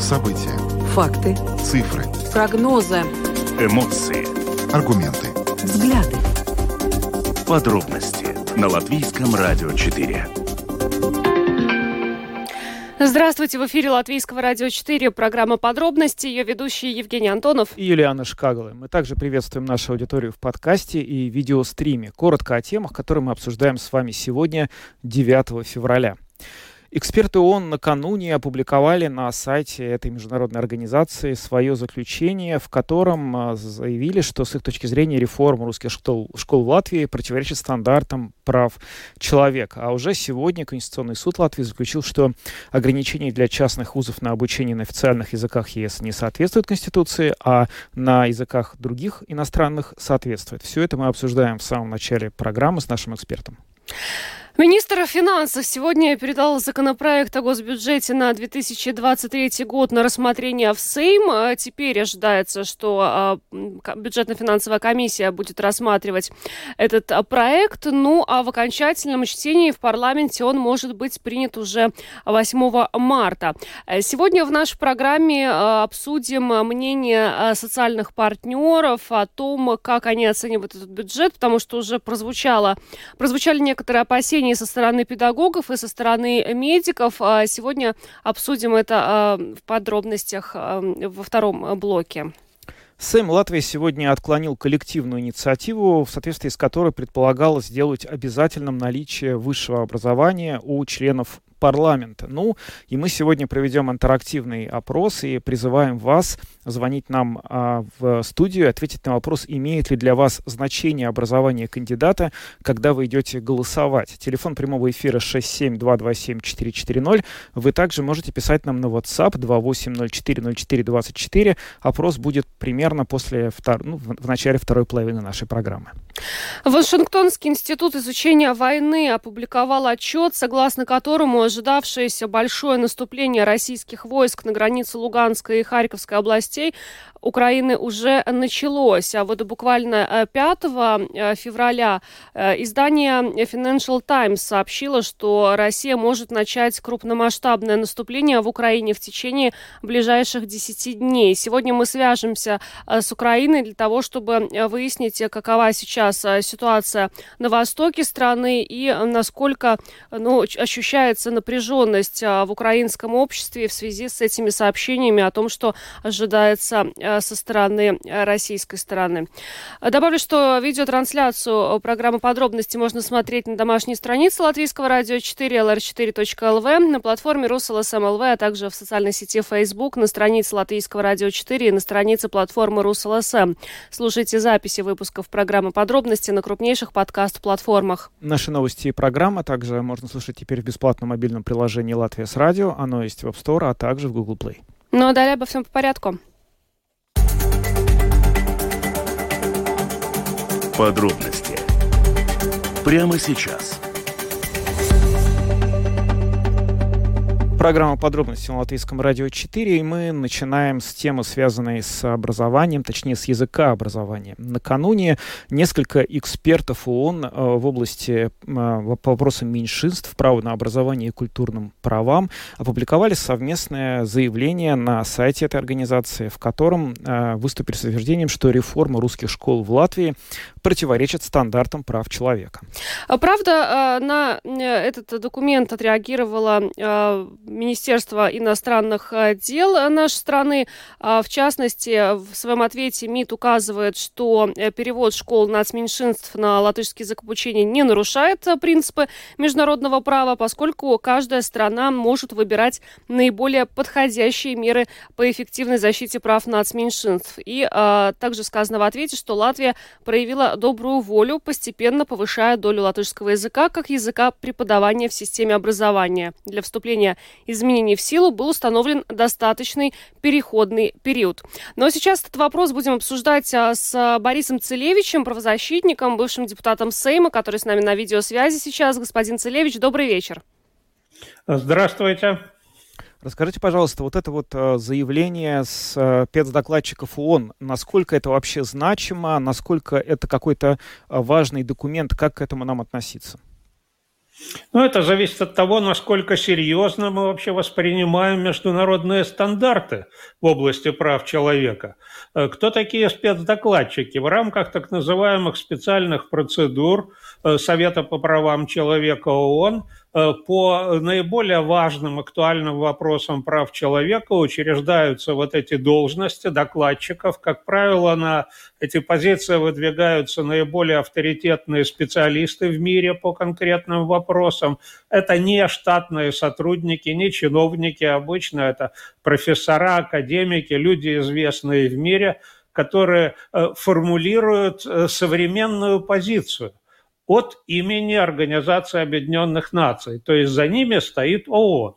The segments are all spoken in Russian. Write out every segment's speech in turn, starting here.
События. Факты. Цифры. Прогнозы. Эмоции. Аргументы. Взгляды. Подробности на Латвийском радио 4. Здравствуйте, в эфире Латвийского радио 4, программа «Подробности», ее ведущий Евгений Антонов и Юлиана Шкагала. Мы также приветствуем нашу аудиторию в подкасте и видеостриме. Коротко о темах, которые мы обсуждаем с вами сегодня, 9 февраля. Эксперты ООН накануне опубликовали на сайте этой международной организации свое заключение, в котором а, заявили, что с их точки зрения реформа русских школ, школ в Латвии противоречит стандартам прав человека. А уже сегодня Конституционный суд Латвии заключил, что ограничения для частных вузов на обучение на официальных языках ЕС не соответствуют Конституции, а на языках других иностранных соответствует. Все это мы обсуждаем в самом начале программы с нашим экспертом. Министр финансов сегодня передал законопроект о госбюджете на 2023 год на рассмотрение в Сейм. А теперь ожидается, что а, бюджетно-финансовая комиссия будет рассматривать этот а, проект. Ну, а в окончательном чтении в парламенте он может быть принят уже 8 марта. Сегодня в нашей программе обсудим мнение социальных партнеров о том, как они оценивают этот бюджет, потому что уже прозвучало, прозвучали некоторые опасения мнений со стороны педагогов и со стороны медиков. А сегодня обсудим это а, в подробностях а, во втором блоке. Сэм Латвии сегодня отклонил коллективную инициативу, в соответствии с которой предполагалось сделать обязательным наличие высшего образования у членов парламента. Ну, и мы сегодня проведем интерактивный опрос и призываем вас звонить нам а, в студию и ответить на вопрос, имеет ли для вас значение образование кандидата, когда вы идете голосовать. Телефон прямого эфира 67227-440. Вы также можете писать нам на WhatsApp 28040424. Опрос будет примерно после втор... ну, в, начале второй половины нашей программы. Вашингтонский институт изучения войны опубликовал отчет, согласно которому ожидавшееся большое наступление российских войск на границе Луганской и Харьковской областей Украины уже началось. А вот буквально 5 э, э, февраля э, издание Financial Times сообщило, что Россия может начать крупномасштабное наступление в Украине в течение ближайших 10 дней. Сегодня мы свяжемся с Украиной для того, чтобы выяснить, какова сейчас ситуация на востоке страны и насколько ну, ощущается напряженность в украинском обществе в связи с этими сообщениями о том, что ожидается со стороны э, российской стороны. Добавлю, что видеотрансляцию программы подробности можно смотреть на домашней странице Латвийского радио 4 lr4.lv, на платформе РусЛСМЛВ, а также в социальной сети Facebook, на странице Латвийского радио 4 и на странице платформы РусЛСМ. Слушайте записи выпусков программы подробности на крупнейших подкаст-платформах. Наши новости и программа также можно слушать теперь в бесплатном мобильном приложении «Латвия с радио». Оно есть в App Store, а также в Google Play. Ну а далее обо всем по порядку. Подробности прямо сейчас. Программа подробности на Латвийском радио 4, и мы начинаем с темы, связанной с образованием, точнее, с языка образования. Накануне несколько экспертов ООН э, в области э, по вопросам меньшинств, права на образование и культурным правам опубликовали совместное заявление на сайте этой организации, в котором э, выступили с утверждением, что реформа русских школ в Латвии противоречит стандартам прав человека. А правда, на этот документ отреагировала Министерства иностранных э, дел нашей страны. А, в частности, в своем ответе МИД указывает, что э, перевод школ нацменьшинств на латышский язык обучения не нарушает э, принципы международного права, поскольку каждая страна может выбирать наиболее подходящие меры по эффективной защите прав нацменьшинств. И а, также сказано в ответе, что Латвия проявила добрую волю, постепенно повышая долю латышского языка как языка преподавания в системе образования. Для вступления изменений в силу был установлен достаточный переходный период. Но сейчас этот вопрос будем обсуждать а, с Борисом Целевичем, правозащитником, бывшим депутатом Сейма, который с нами на видеосвязи сейчас. Господин Целевич, добрый вечер. Здравствуйте. Расскажите, пожалуйста, вот это вот а, заявление с а, спецдокладчиков ООН, насколько это вообще значимо, насколько это какой-то важный документ, как к этому нам относиться? Ну, это зависит от того, насколько серьезно мы вообще воспринимаем международные стандарты в области прав человека. Э, кто такие спецдокладчики? В рамках так называемых специальных процедур э, Совета по правам человека ООН Э, по наиболее важным актуальным вопросам прав человека учреждаются вот эти должности докладчиков. Как правило, на эти позиции выдвигаются наиболее авторитетные специалисты в мире по конкретным вопросам. Это не штатные сотрудники, не чиновники, обычно это профессора, академики, люди, известные в мире, которые э, формулируют э, современную позицию – от имени Организации Объединенных Наций, то есть за ними стоит ООН.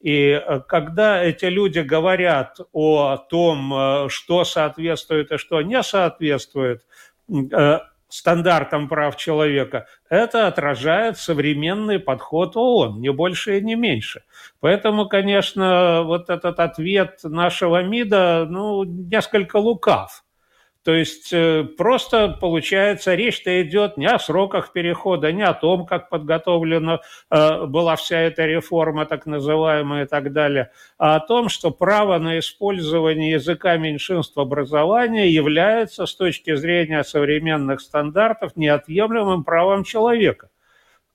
И э, когда эти люди говорят о том, э, что соответствует и что не соответствует э, стандартам прав человека, это отражает современный подход ООН, не больше и не меньше. Поэтому, конечно, вот этот ответ нашего МИДа, ну, несколько лукав. То есть э, просто получается, речь-то идет не о сроках перехода, не о том, как подготовлена э, была вся эта реформа, так называемая и так далее, а о том, что право на использование языка меньшинств образования является с точки зрения современных стандартов неотъемлемым правом человека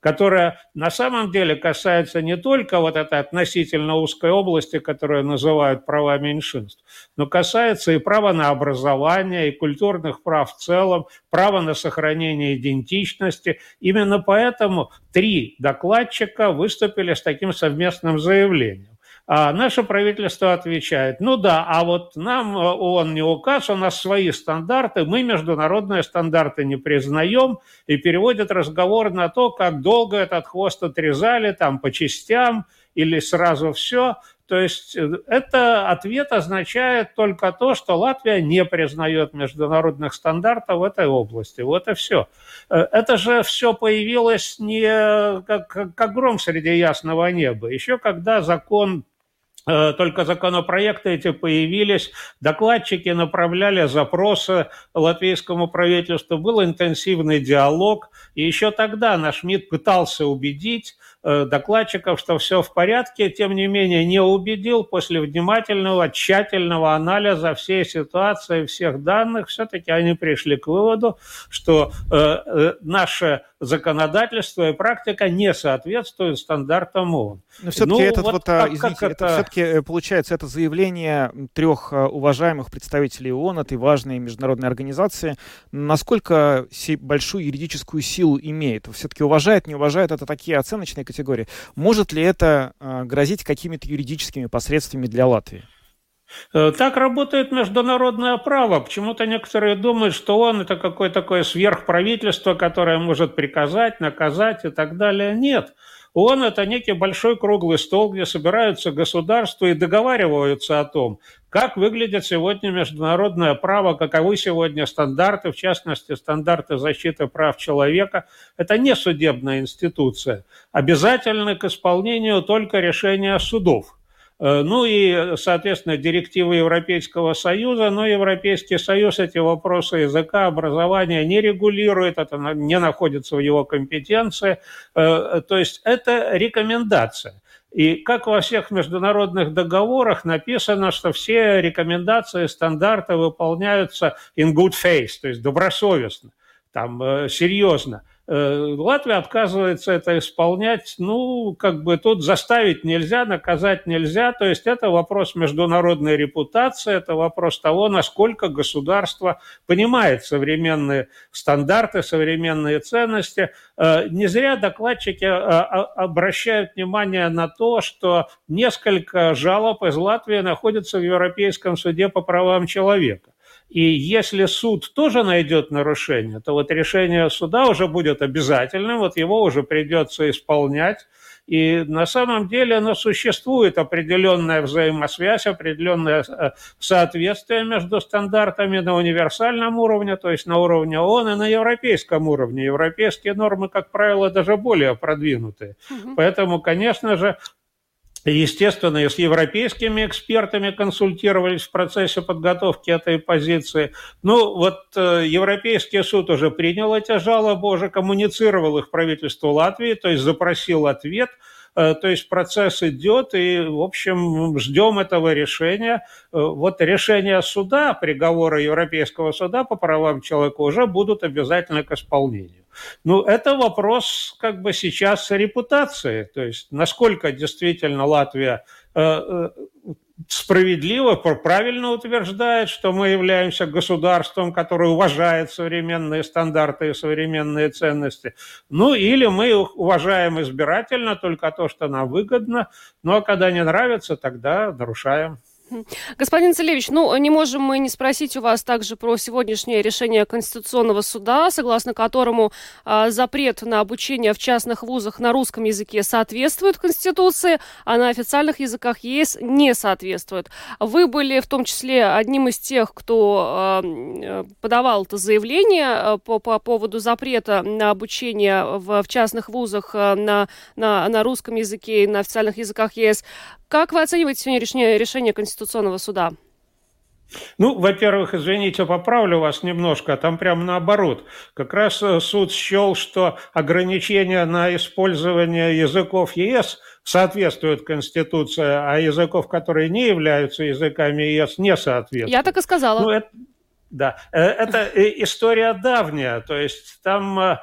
которая на самом деле касается не только вот этой относительно узкой области, которую называют права меньшинств, но касается и права на образование, и культурных прав в целом, права на сохранение идентичности. Именно поэтому три докладчика выступили с таким совместным заявлением. А наше правительство отвечает, ну да, а вот нам э, он не указ, у нас свои стандарты, мы международные стандарты не признаем, и переводит разговор на то, как долго этот хвост отрезали, там, по частям, или сразу все. То есть э, это ответ означает только то, что Латвия не признает международных стандартов в этой области. Вот и все. Э, это же все появилось не как, как гром среди ясного неба. Еще когда закон только законопроекты эти появились, докладчики направляли запросы латвийскому правительству, был интенсивный диалог, и еще тогда наш МИД пытался убедить Э, докладчиков, что все в порядке, тем не менее не убедил после внимательного, тщательного анализа всей ситуации, всех данных, все-таки они пришли к выводу, что э, э, наше законодательство и практика не соответствуют стандартам ООН. Но все-таки ну, этот вот, вот а, как, извините, как это, это все-таки получается это заявление трех уважаемых представителей ООН, этой важной международной организации, насколько большую юридическую силу имеет? Все-таки уважает, не уважает, это такие оценочные категории. Может ли это э, грозить какими-то юридическими последствиями для Латвии? Э, так работает международное право. Почему-то некоторые думают, что он это какое-то такое сверхправительство, которое может приказать, наказать и так далее. Нет. ООН – это некий большой круглый стол, где собираются государства и договариваются о том, как выглядит сегодня международное право, каковы сегодня стандарты, в частности, стандарты защиты прав человека. Это не судебная институция. Обязательны к исполнению только решения судов – ну и, соответственно, директивы Европейского Союза, но Европейский Союз эти вопросы языка, образования не регулирует, это не находится в его компетенции. Э, то есть это рекомендация. И как во всех международных договорах написано, что все рекомендации, стандарты выполняются in good faith, то есть добросовестно, там, э, серьезно. Э, Латвия отказывается это исполнять. Ну, как бы тут заставить нельзя, наказать нельзя. То есть это вопрос международной репутации, это вопрос того, насколько государство понимает современные стандарты, современные ценности. Э, не зря докладчики э, обращают внимание на то, что несколько жалоб из Латвии находятся в Европейском суде по правам человека. И если суд тоже найдет нарушение, то вот решение суда уже будет обязательным, вот его уже придется исполнять. И на самом деле оно существует определенная взаимосвязь, определенное э, соответствие между стандартами на универсальном уровне, то есть на уровне ООН и на европейском уровне. Европейские нормы, как правило, даже более продвинутые. Угу. Поэтому, конечно же, Естественно, и с европейскими экспертами консультировались в процессе подготовки этой позиции. Ну, вот э, Европейский суд уже принял эти жалобы, уже коммуницировал их правительству Латвии, то есть запросил ответ – то есть процесс идет, и, в общем, ждем этого решения. Э, вот решение суда, приговора Европейского суда по правам человека уже будут обязательно к исполнению. Ну, это вопрос как бы сейчас репутации, то есть насколько действительно Латвия э, справедливо, правильно утверждает, что мы являемся государством, которое уважает современные стандарты и современные ценности. Ну, или мы уважаем избирательно только то, что нам выгодно, но ну, а когда не нравится, тогда нарушаем. Господин Целевич, ну, не можем мы не спросить у вас также про сегодняшнее решение Конституционного суда, согласно которому э, запрет на обучение в частных вузах на русском языке соответствует Конституции, а на официальных языках ЕС не соответствует. Вы были в том числе одним из тех, кто э, подавал это заявление по, по поводу запрета на обучение в, в частных вузах на, на, на русском языке и на официальных языках ЕС. Как вы оцениваете сегодня решение, решение Конституционного суда? Ну, во-первых, извините, поправлю вас немножко, там прямо наоборот. Как раз э, суд счел, что ограничения на использование языков ЕС соответствуют Конституции, а языков, которые не являются языками ЕС, не соответствуют. Я так и сказала. Ну, это, да, э, это история давняя, то есть там, э,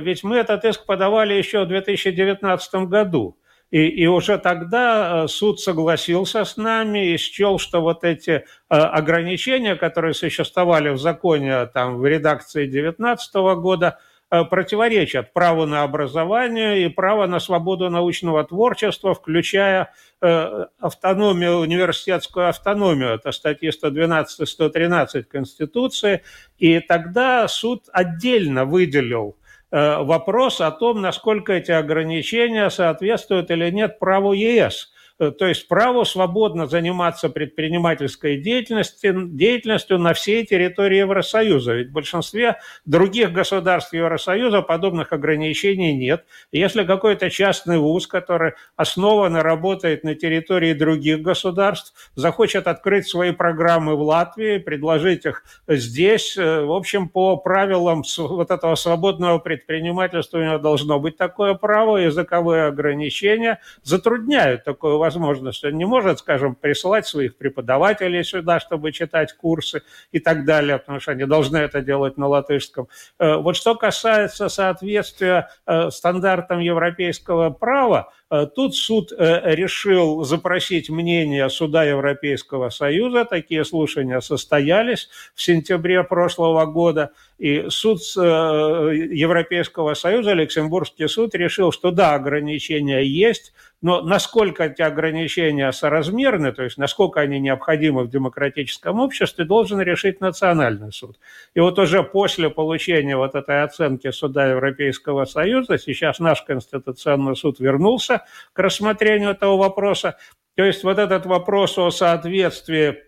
ведь мы этот иск подавали еще в 2019 году. И, и уже тогда э, суд согласился с нами и счел, что вот эти э, ограничения, которые существовали в законе там, в редакции 2019 года, э, противоречат праву на образование и право на свободу научного творчества, включая автономию, университетскую автономию. Это статьи 112-113 Конституции. И тогда суд отдельно выделил Э, вопрос о том, насколько эти ограничения соответствуют или нет праву ЕС. Э, то есть право свободно заниматься предпринимательской деятельностью, деятельностью на всей территории Евросоюза. Ведь в большинстве других государств Евросоюза подобных ограничений нет. если какой-то частный вуз, который основанно работает на территории других государств, захочет открыть свои программы в Латвии, предложить их здесь, э, в общем, по правилам вот этого свободного предпринимательства у него должно быть такое право, языковые ограничения затрудняют такое возможность. Он не может, скажем, присылать своих преподавателей сюда, чтобы читать курсы и так далее, потому что они должны это делать на латышском. Э, вот что касается соответствия э, стандартам европейского права, Тут суд решил запросить мнение Суда Европейского Союза. Такие слушания состоялись в сентябре прошлого года. И суд Европейского Союза, Люксембургский суд, решил, что да, ограничения есть, но насколько эти ограничения соразмерны, то есть насколько они необходимы в демократическом обществе, должен решить национальный суд. И вот уже после получения вот этой оценки Суда Европейского Союза, сейчас наш Конституционный суд вернулся к рассмотрению этого вопроса. То есть вот этот вопрос о соответствии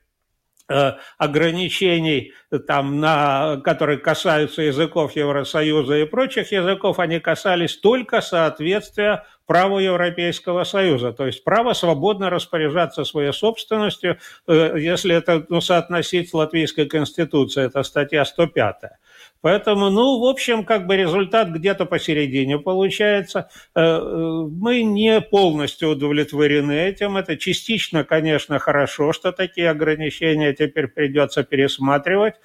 э, ограничений, там, на, которые касаются языков Евросоюза и прочих языков, они касались только соответствия праву Европейского Союза, то есть право свободно распоряжаться своей собственностью, э, если это ну, соотносить с Латвийской Конституцией, это статья 105. Поэтому, ну, в общем, как бы результат где-то посередине получается. Э, э, мы не полностью удовлетворены этим. Это частично, конечно, хорошо, что такие ограничения теперь придется пересматривать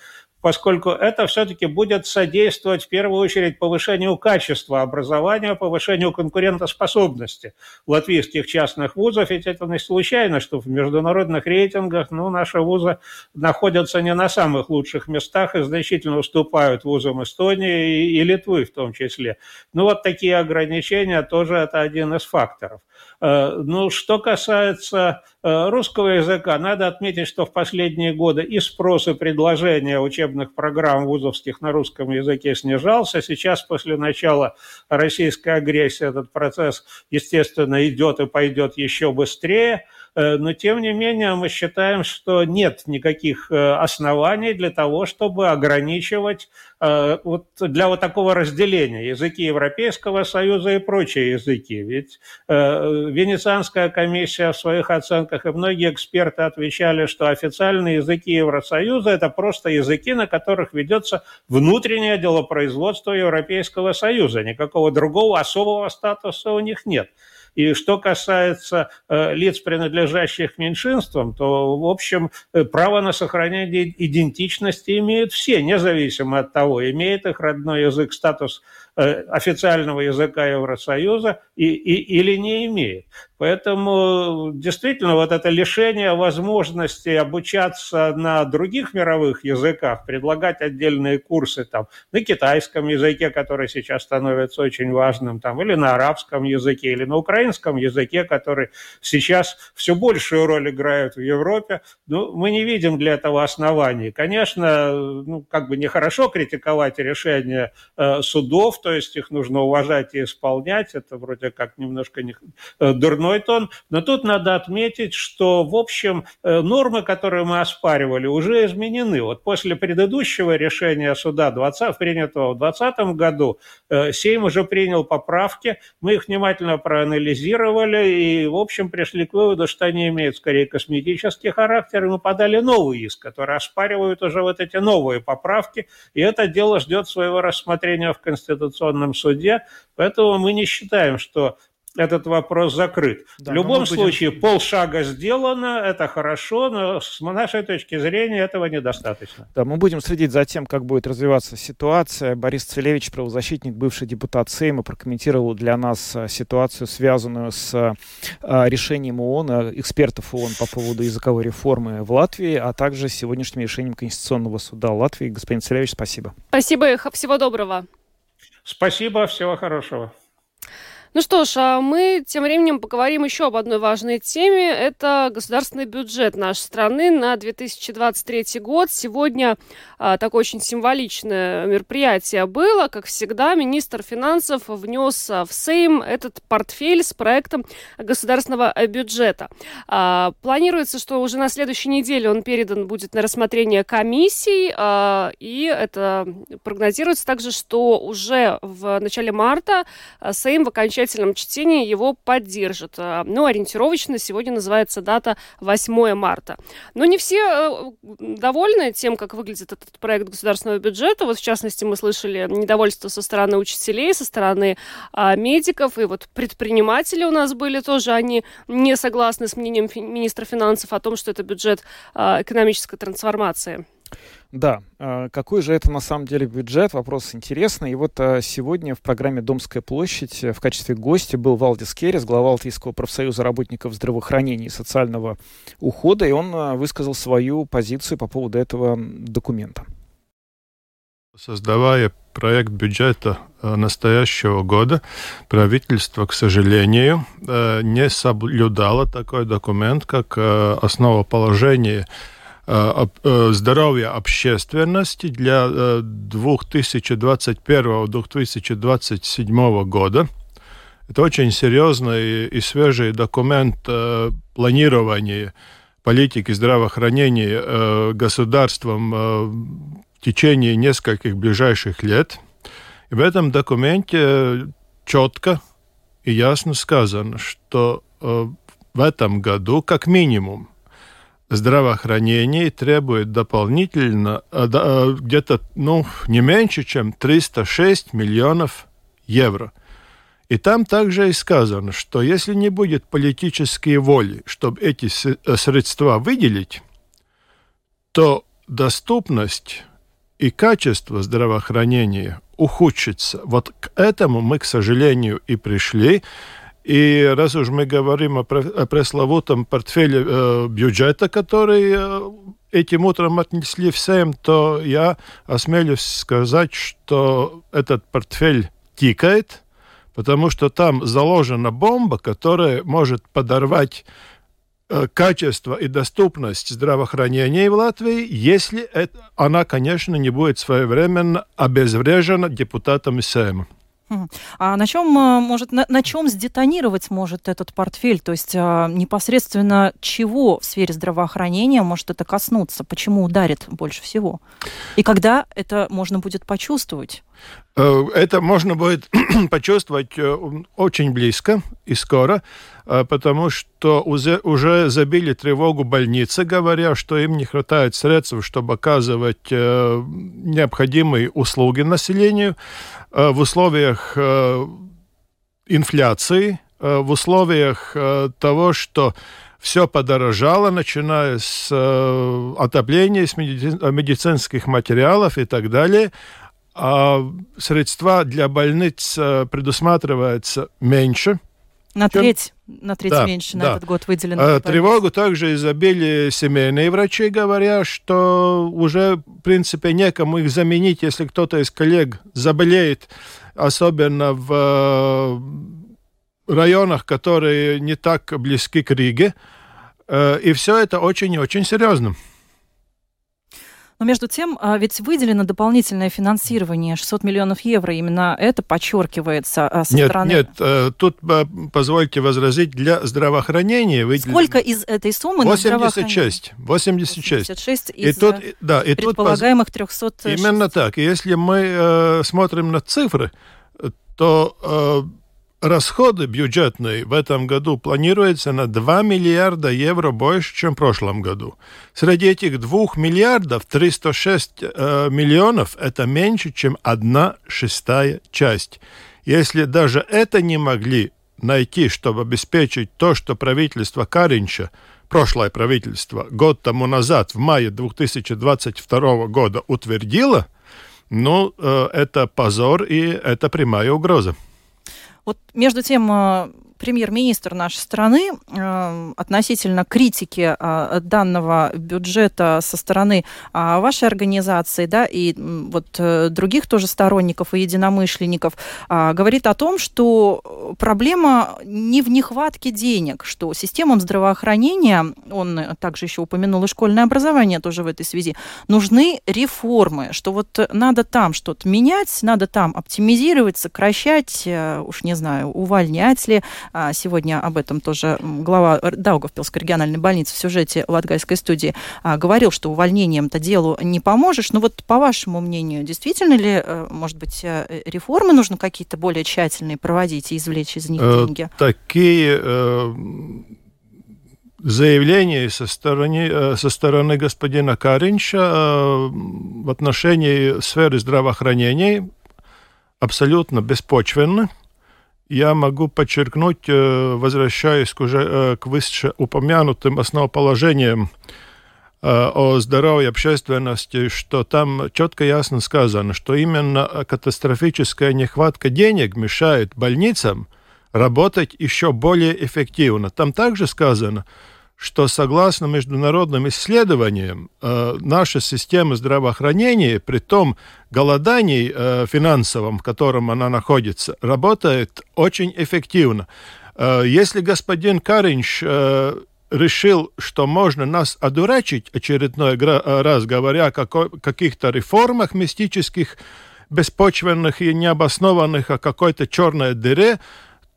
поскольку это все-таки будет содействовать в первую очередь повышению качества образования, повышению конкурентоспособности латвийских частных вузов. Ведь это не случайно, что в международных рейтингах ну, наши вузы находятся не на самых лучших местах и значительно уступают вузам Эстонии и, и Литвы в том числе. Ну вот такие ограничения тоже это один из факторов. Э, ну, что касается русского языка, надо отметить, что в последние годы и спрос и предложение учебных программ вузовских на русском языке снижался. Сейчас, после начала российской агрессии, этот процесс, естественно, идет и пойдет еще быстрее – но тем не менее мы считаем, что нет никаких оснований для того, чтобы ограничивать вот для вот такого разделения языки Европейского Союза и прочие языки. Ведь Венецианская комиссия в своих оценках и многие эксперты отвечали, что официальные языки Евросоюза – это просто языки, на которых ведется внутреннее делопроизводство Европейского Союза. Никакого другого особого статуса у них нет. И что касается э, лиц, принадлежащих меньшинствам, то, в общем, э, право на сохранение идентичности имеют все, независимо от того, имеет их родной язык статус официального языка Евросоюза и, и, или не имеет. Поэтому действительно вот это лишение возможности обучаться на других мировых языках, предлагать отдельные курсы там на китайском языке, который сейчас становится очень важным, там, или на арабском языке, или на украинском языке, который сейчас все большую роль играет в Европе, ну, мы не видим для этого оснований. Конечно, ну, как бы нехорошо критиковать решения э, судов, то есть их нужно уважать и исполнять, это вроде как немножко не, э, дурно двойной тон. Но тут надо отметить, что, в общем, э, нормы, которые мы оспаривали, уже изменены. Вот после предыдущего решения суда, 20, принятого в 2020 году, э, Сейм уже принял поправки, мы их внимательно проанализировали и, в общем, пришли к выводу, что они имеют скорее косметический характер, и мы подали новый иск, который оспаривает уже вот эти новые поправки, и это дело ждет своего рассмотрения в Конституционном суде, поэтому мы не считаем, что этот вопрос закрыт. Да, в любом будем... случае, полшага сделано, это хорошо, но с нашей точки зрения этого недостаточно. Да, мы будем следить за тем, как будет развиваться ситуация. Борис Целевич, правозащитник, бывший депутат Сейма, прокомментировал для нас э, ситуацию, связанную с э, решением ООН, э, экспертов ООН по поводу языковой реформы в Латвии, а также сегодняшним решением Конституционного суда Латвии. Господин Целевич, спасибо. Спасибо, всего доброго. Спасибо, всего хорошего. Ну что ж, а мы тем временем поговорим еще об одной важной теме. Это государственный бюджет нашей страны на 2023 год. Сегодня а, такое очень символичное мероприятие было. Как всегда, министр финансов внес а, в Сейм этот портфель с проектом государственного бюджета. А, планируется, что уже на следующей неделе он передан будет на рассмотрение комиссий. А, и это прогнозируется также, что уже в начале марта а, Сейм в окончании окончательном чтении его поддержат. А, ну, ориентировочно сегодня называется дата 8 марта. Но не все э, довольны тем, как выглядит этот проект государственного бюджета. Вот, в частности, мы слышали недовольство со стороны учителей, со стороны а, медиков, и вот предприниматели у нас были тоже, они не согласны с мнением министра финансов о том, что это бюджет а, экономической трансформации. Да, а, какой же это на самом деле бюджет? Вопрос интересный. И вот а, сегодня в программе «Домская площадь» в качестве гостя был Валдис Керес, глава Латвийского профсоюза работников здравоохранения и социального ухода, и он а, высказал свою позицию по поводу этого документа. Создавая проект бюджета настоящего года, правительство, к сожалению, не соблюдало такой документ, как основоположение Э, э, здоровья общественности для 2021-2027 э, года. Это очень серьезный и свежий документ планирования политики здравоохранения государством в течение нескольких ближайших лет. И в этом документе четко и ясно сказано, что в этом году, как минимум, здравоохранение требует дополнительно а, а, где-то ну, не меньше, чем 306 миллионов евро. И там также и сказано, что если не будет политической воли, чтобы эти э, средства выделить, то доступность и качество здравоохранения ухудшится. Вот к этому мы, к сожалению, и пришли. И раз уж мы говорим о, пресловутом портфеле э, бюджета, который э, этим утром отнесли всем, то я осмелюсь сказать, что этот портфель тикает, потому что там заложена бомба, которая может подорвать э, качество и доступность здравоохранения в Латвии, если это, она, конечно, не будет своевременно обезврежена депутатами Сейма. А на чем может, на, на чем сдетонировать может этот портфель? То есть непосредственно чего в сфере здравоохранения может это коснуться? Почему ударит больше всего? И когда это можно будет почувствовать? Э, это можно будет почувствовать э, очень близко и скоро, э, потому что уже, уже забили тревогу больницы, говоря, что им не хватает средств, чтобы оказывать необходимые услуги населению в условиях инфляции, в условиях того, что все подорожало, начиная с отопления, с медицинских материалов и так далее а средства для больниц э, предусматривается меньше. На треть, на треть да, меньше на этот год выделено. А, тревогу также изобили семейные врачи, говоря, что уже, в принципе, некому их заменить, если кто-то из коллег заболеет, особенно в э, районах, которые не так близки к Риге. И все это очень и очень серьезно. Но между тем, а, ведь выделено дополнительное финансирование 600 миллионов евро. Именно это подчеркивается а, со нет, стороны... Нет, э, тут позвольте возразить, для здравоохранения выделено... Сколько из этой суммы 86. 86. 86 из и тут, да, и предполагаемых 300... Именно так. И если мы э, смотрим на цифры, то э, расходы бюджетные в этом году планируются на 2 миллиарда евро больше, чем в прошлом году. Среди этих 2 миллиардов 306 э, миллионов – это меньше, чем одна шестая часть. Если даже это не могли найти, чтобы обеспечить то, что правительство Каринча, прошлое правительство, год тому назад, в мае 2022 года утвердило, ну, э, это позор и это прямая угроза. Вот между тем э, премьер-министр нашей страны э, относительно критики э, данного бюджета со стороны э, вашей организации, да, и вот других тоже сторонников и единомышленников, говорит о том, что проблема не в нехватке денег, что системам здравоохранения, он также еще упомянул и школьное образование тоже в этой связи, нужны реформы, что вот надо там что-то менять, надо там оптимизировать, сокращать, уж не знаю, увольнять ли, сегодня об этом тоже глава Даугавпилской региональной больницы в сюжете Латгальской студии а, говорил, что увольнением-то делу не поможешь. Но вот по вашему мнению, действительно ли, э, может быть, э, реформы нужно какие-то более тщательные проводить и извлечь из них э, деньги? Такие заявления со стороны, со стороны господина Каринча в отношении сферы здравоохранения абсолютно беспочвенны я могу подчеркнуть, э, возвращаясь к уже э, к вышеупомянутым основоположениям э, о здоровье общественности, что там четко ясно сказано, что именно катастрофическая нехватка денег мешает больницам работать еще более эффективно. Там также сказано, что согласно международным исследованиям э, наша система здравоохранения, при том голодании э, финансовом, в котором она находится, работает очень эффективно. Э, если господин Каринч э, решил, что можно нас одурачить очередной раз, говоря о каких-то реформах мистических, беспочвенных и необоснованных, о какой-то черной дыре,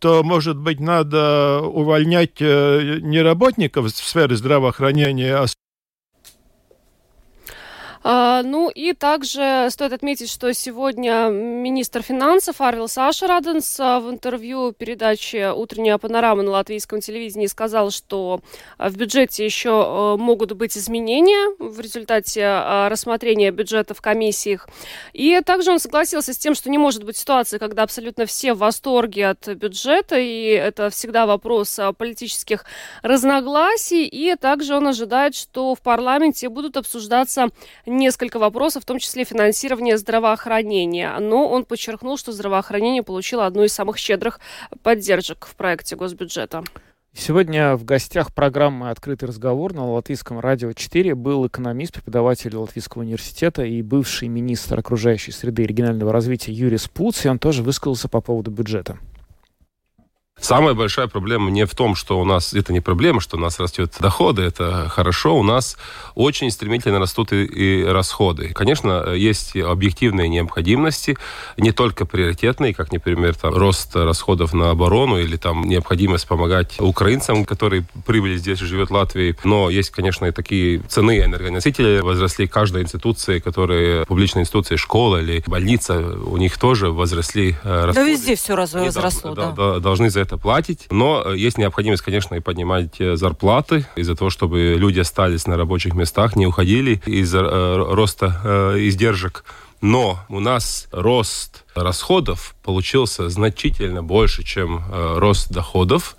то, может быть, надо увольнять э, не работников в сфере здравоохранения, а ну и также стоит отметить, что сегодня министр финансов Арвил Сашараденс а, в интервью передаче «Утренняя панорама» на латвийском телевидении сказал, что а, в бюджете еще могут быть изменения в результате рассмотрения бюджета в комиссиях. И также он согласился с тем, что не может быть ситуации, когда абсолютно все в восторге от бюджета, и это всегда вопрос политических разногласий. И также он ожидает, что в парламенте будут обсуждаться несколько вопросов, в том числе финансирование здравоохранения. Но он подчеркнул, что здравоохранение получило одну из самых щедрых поддержек в проекте госбюджета. Сегодня в гостях программы «Открытый разговор» на Латвийском радио 4 был экономист, преподаватель Латвийского университета и бывший министр окружающей среды и регионального развития Юрий Спуц, и он тоже высказался по поводу бюджета. Самая большая проблема не в том, что у нас... Это не проблема, что у нас растет доходы, это хорошо. У нас очень стремительно растут и, и расходы. Конечно, есть объективные необходимости, не только приоритетные, как, например, там, рост расходов на оборону или там необходимость помогать украинцам, которые прибыли здесь и живет в Латвии. Но есть, конечно, и такие цены энергоносителей возросли. Каждая институция, которые публичные институции, школа или больница, у них тоже возросли расходы. Да везде все раз возросло, да. да. Должны за это платить. Но есть необходимость, конечно, и поднимать зарплаты из-за того, чтобы люди остались на рабочих местах, не уходили из-за э, роста э, издержек. Но у нас рост расходов получился значительно больше, чем э, рост доходов.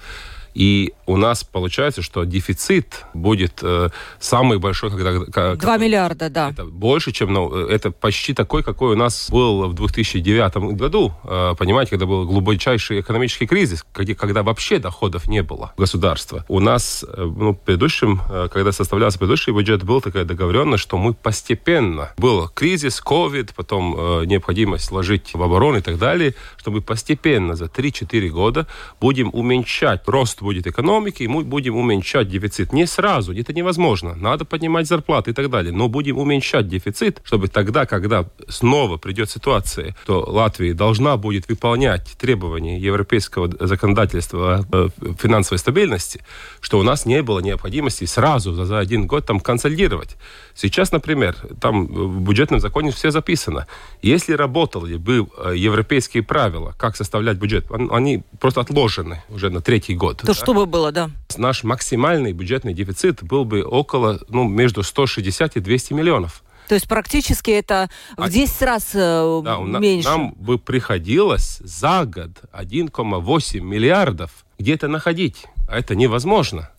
И у нас получается, что дефицит будет э, самый большой, когда... когда 2 миллиарда, да. Это больше, чем... Ну, это почти такой, какой у нас был в 2009 году. Э, понимаете, когда был глубочайший экономический кризис, где, когда вообще доходов не было государства. У нас, э, ну, предыдущем, э, когда составлялся предыдущий бюджет, была такая договоренность, что мы постепенно... Был кризис, ковид, потом э, необходимость вложить в оборону и так далее, что мы постепенно за 3-4 года будем уменьшать рост будет экономики, и мы будем уменьшать дефицит. Не сразу, это невозможно. Надо поднимать зарплаты и так далее. Но будем уменьшать дефицит, чтобы тогда, когда снова придет ситуация, то Латвия должна будет выполнять требования европейского законодательства о финансовой стабильности, что у нас не было необходимости сразу за один год там консолидировать. Сейчас, например, там в бюджетном законе все записано. Если работали бы э, европейские правила, как составлять бюджет, они просто отложены уже на третий год. То да? что бы было, да? Наш максимальный бюджетный дефицит был бы около, ну, между 160 и 200 миллионов. То есть практически это в 10 а, раз э, да, меньше. Нам бы приходилось за год 1,8 миллиардов где-то находить. А это невозможно.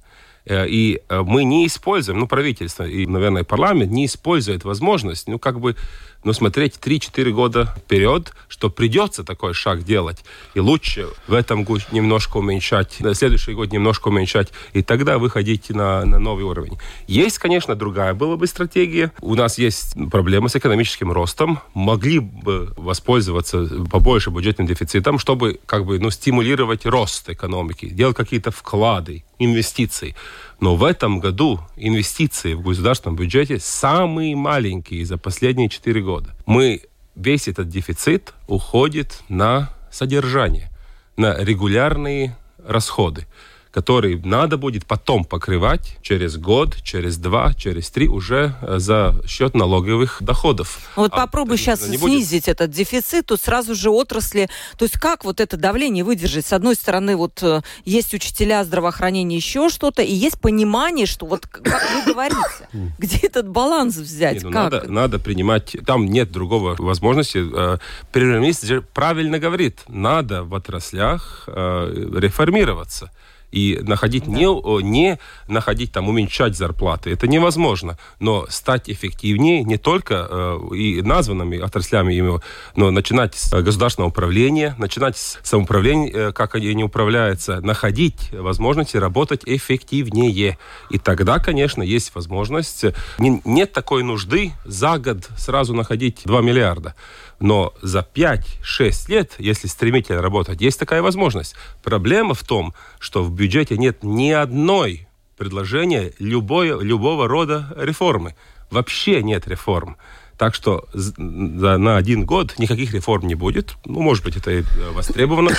Э, и э, мы не используем, ну, правительство и, наверное, парламент не использует возможность, ну, как бы но смотреть 3-4 года вперед, что придется такой шаг делать. И лучше в этом году немножко уменьшать, на следующий год немножко уменьшать, и тогда выходить на, на новый уровень. Есть, конечно, другая была бы стратегия. У нас есть проблемы с экономическим ростом. Могли бы воспользоваться побольше бюджетным дефицитом, чтобы как бы, ну, стимулировать рост экономики, делать какие-то вклады, инвестиции. Но в этом году инвестиции в государственном бюджете самые маленькие за последние 4 года. Мы, весь этот дефицит уходит на содержание, на регулярные расходы который надо будет потом покрывать через год, через два, через три уже э, за счет налоговых доходов. Вот а, попробуй сейчас снизить будет... этот дефицит, то сразу же отрасли, то есть как вот это давление выдержать? С одной стороны, вот э, есть учителя здравоохранения, еще что-то, и есть понимание, что вот как вы говорите, где этот баланс взять? Ну надо, надо принимать, там нет другого возможности. Э, премьер-министр правильно говорит, надо в отраслях реформироваться и находить да. не, не находить там, уменьшать зарплаты. Это невозможно. Но стать эффективнее не только э, и названными отраслями, но начинать с государственного управления, начинать с самоуправления, э, как они управляются, находить возможности работать эффективнее. И тогда, конечно, есть возможность. Не, нет такой нужды за год сразу находить 2 миллиарда. Но за 5-6 лет, если стремительно работать, есть такая возможность. Проблема в том, что в бюджете нет ни одной предложения любой, любого рода реформы. Вообще нет реформ. Так что на один год никаких реформ не будет. Ну, может быть, это и востребовано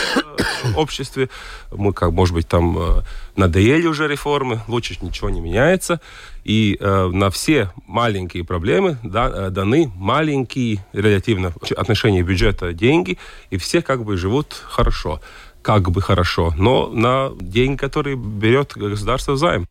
в обществе. Мы, как, может быть, там э, надоели уже реформы, лучше ничего не меняется. И э, на все маленькие проблемы да, э, даны маленькие релятивно отношения бюджета деньги, и все как бы живут хорошо. Как бы хорошо, но на деньги, которые берет государство займ.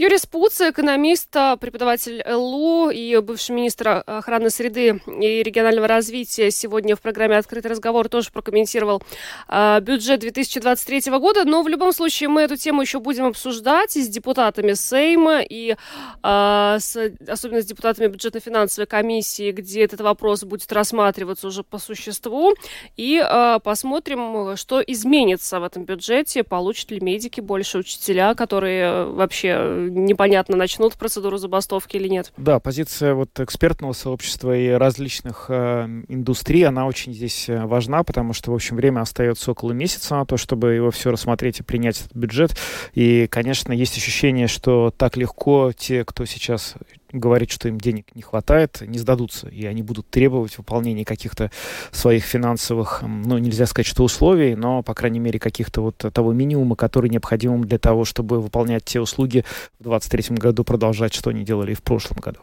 Юрий Спуц, экономист, преподаватель ЛУ и бывший министр охраны среды и регионального развития, сегодня в программе «Открытый разговор» тоже прокомментировал э, бюджет 2023 года. Но в любом случае мы эту тему еще будем обсуждать и с депутатами Сейма, и э, с, особенно с депутатами бюджетно-финансовой комиссии, где этот вопрос будет рассматриваться уже по существу. И э, посмотрим, что изменится в этом бюджете, получат ли медики больше, учителя, которые вообще непонятно, начнут процедуру забастовки или нет. Да, позиция вот экспертного сообщества и различных э, индустрий, она очень здесь э, важна, потому что, в общем, время остается около месяца на то, чтобы его все рассмотреть и принять этот бюджет. И, конечно, есть ощущение, что так легко те, кто сейчас говорит, что им денег не хватает, не сдадутся, и они будут требовать выполнения каких-то своих финансовых, ну, нельзя сказать, что условий, но, по крайней мере, каких-то вот того минимума, который необходим для того, чтобы выполнять те услуги в 2023 году, продолжать, что они делали в прошлом году.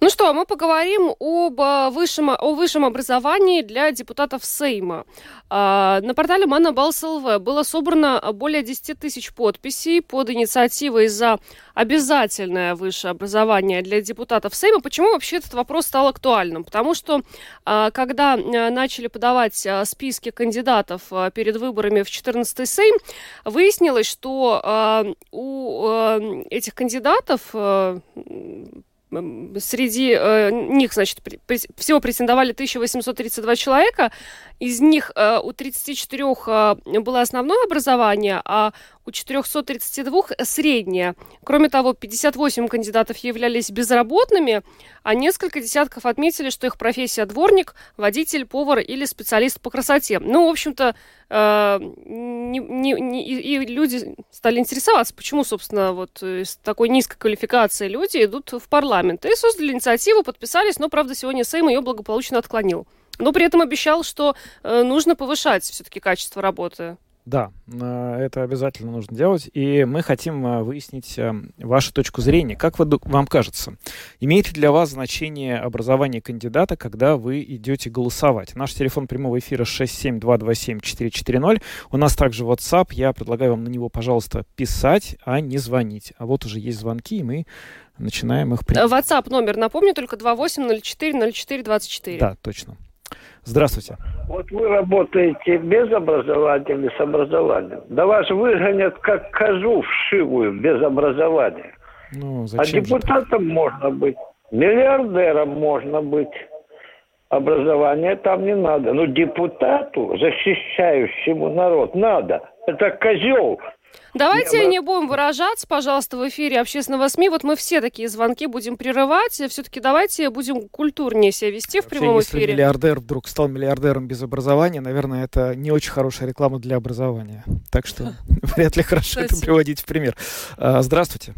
Ну что, мы поговорим об э, высшем, о высшем образовании для депутатов Сейма. А, на портале Манабалс.лв было собрано более 10 тысяч подписей под инициативой за обязательное высшее образование для депутатов Сейма. Почему вообще этот вопрос стал актуальным? Потому что а, когда а, начали подавать а, списки кандидатов перед выборами в 14-й Сейм, выяснилось, что у этих кандидатов среди них, значит, всего претендовали 1832 человека, из них э, у 34 э, было основное образование, а у 432 среднее. Кроме того, 58 кандидатов являлись безработными, а несколько десятков отметили, что их профессия дворник, водитель, повар или специалист по красоте. Ну, в общем-то, э, не, не, не, и люди стали интересоваться, почему, собственно, вот с такой низкой квалификацией люди идут в парламент. И создали инициативу, подписались, но, правда, сегодня Сейм ее благополучно отклонил но при этом обещал, что э, нужно повышать все-таки качество работы. Да, э, это обязательно нужно делать. И мы хотим э, выяснить э, вашу точку зрения. Как вы, вам кажется, имеет ли для вас значение образование кандидата, когда вы идете голосовать? Наш телефон прямого эфира 67227-440. У нас также WhatsApp. Я предлагаю вам на него, пожалуйста, писать, а не звонить. А вот уже есть звонки, и мы начинаем их принимать. WhatsApp номер, напомню, только 28040424. Да, точно. Здравствуйте. Вот вы работаете без образования или с образованием? Да вас выгонят как козу вшивую без образования. Ну, а депутатом же? можно быть, миллиардером можно быть. Образование там не надо. Но депутату, защищающему народ, надо. Это козел, Давайте не будем выражаться, пожалуйста, в эфире общественного СМИ. Вот мы все такие звонки будем прерывать. Все-таки давайте будем культурнее себя вести в прямом Вообще, эфире. Если миллиардер вдруг стал миллиардером без образования, наверное, это не очень хорошая реклама для образования. Так что вряд ли хорошо это приводить в пример. А, здравствуйте.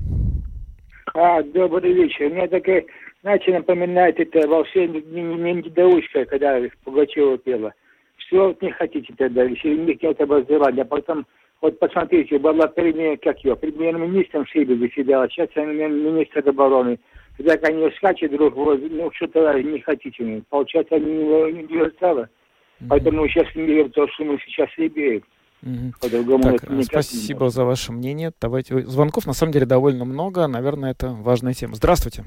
А, добрый вечер. Мне такая, знаете, напоминает это волшебник недоучка, когда Пугачева пела. Все не хотите тогда, если у них нет образования, а потом вот посмотрите, была премьер, как ее, премьер-министром Сибири заседала, сейчас министр обороны. Когда они скачут друг ну что-то не хотите. Получается, они не, не стало. Mm-hmm. Поэтому сейчас не верю то, что мы сейчас Сибири. Угу. По-другому так, это спасибо не за ваше мнение. Давайте. Звонков на самом деле довольно много. Наверное, это важная тема. Здравствуйте.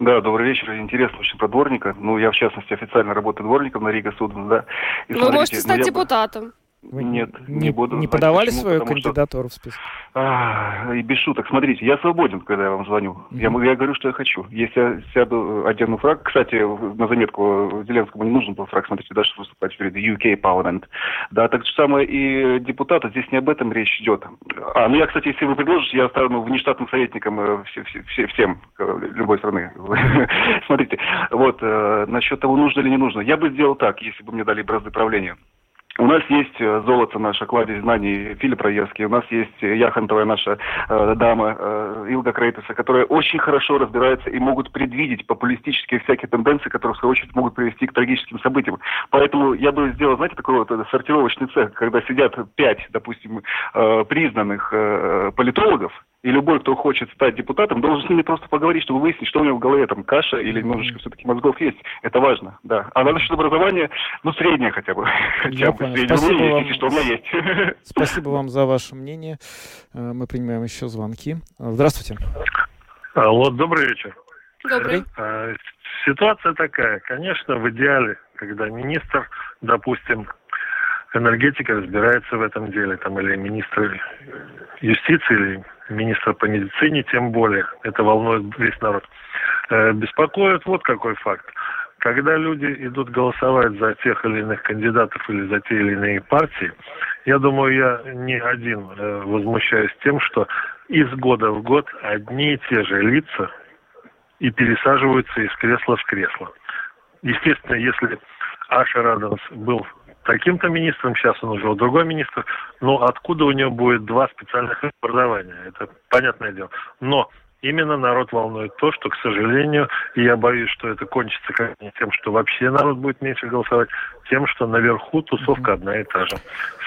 Да, добрый вечер. Интересно очень про дворника. Ну, я, в частности, официально работаю дворником на Рига Суден, да. И, Вы смотрите, можете ну, стать ну, депутатом. Вы Нет, не, не буду. Не знать, подавали почему, свою кандидатуру что... в список? А, и без шуток. Смотрите, я свободен, когда я вам звоню. Mm-hmm. Я, я говорю, что я хочу. Если я сяду, одену фраг... Кстати, на заметку Зеленскому не нужен был фраг, смотрите, даже выступать перед UK Parliament. Да, так же самое и депутаты. Здесь не об этом речь идет. А, ну я, кстати, если вы предложите, я стану внештатным советником э, все, все, все, всем э, любой страны. Смотрите, вот, э, насчет того, нужно или не нужно. Я бы сделал так, если бы мне дали бразды правления. У нас есть э, золото наша, кладезь знаний Филипп Раевский, у нас есть э, Яхонтовая наша э, дама э, Илга Крейтеса, которые очень хорошо разбираются и могут предвидеть популистические всякие тенденции, которые в свою очередь могут привести к трагическим событиям. Поэтому я бы сделал, знаете, такой вот сортировочный цех, когда сидят пять, допустим, э, признанных э, политологов, и любой, кто хочет стать депутатом, должен с ними просто поговорить, чтобы выяснить, что у него в голове там каша или немножечко все-таки мозгов есть. Это важно, да. А насчет образования, ну, среднее хотя бы. Хотя бы среднее Спасибо вам. Если что, у меня есть. Спасибо вам за ваше мнение. Э, мы принимаем еще звонки. Здравствуйте. Алло, добрый вечер. Добрый. А, ситуация такая. Конечно, в идеале, когда министр, допустим, энергетика разбирается в этом деле, там, или министр юстиции, или министра по медицине, тем более. Это волнует весь народ. Э, беспокоит вот какой факт. Когда люди идут голосовать за тех или иных кандидатов или за те или иные партии, я думаю, я не один э, возмущаюсь тем, что из года в год одни и те же лица и пересаживаются из кресла в кресло. Естественно, если Аша Радовс был таким-то министром, сейчас он уже другой министр, но откуда у него будет два специальных образования? Это понятное дело. Но Именно народ волнует то, что, к сожалению, и я боюсь, что это кончится как не тем, что вообще народ будет меньше голосовать, тем, что наверху тусовка одна и та же.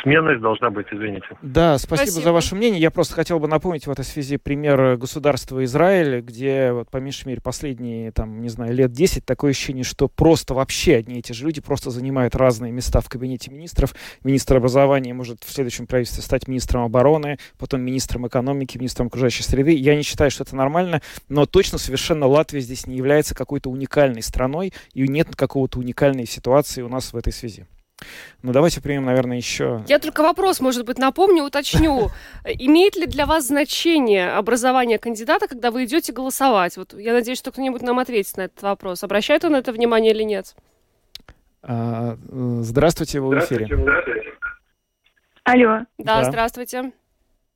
Сменность должна быть, извините. Да, спасибо, спасибо за ваше мнение. Я просто хотел бы напомнить в этой связи пример государства Израиль, где, вот, по меньшей мере, последние, там, не знаю, лет 10 такое ощущение, что просто вообще одни и те же люди просто занимают разные места в кабинете министров. Министр образования может в следующем правительстве стать министром обороны, потом министром экономики, министром окружающей среды. Я не считаю, что это нормально, но точно совершенно Латвия здесь не является какой-то уникальной страной, и нет какого-то уникальной ситуации у нас в этой связи. Ну, давайте примем, наверное, еще... Я только вопрос, может быть, напомню, уточню. Имеет ли для вас значение образование кандидата, когда вы идете голосовать? Вот я надеюсь, что кто-нибудь нам ответит на этот вопрос. Обращает он на это внимание или нет? А, э, здравствуйте, вы в эфире. Здравствуйте. Алло. Да, да, здравствуйте.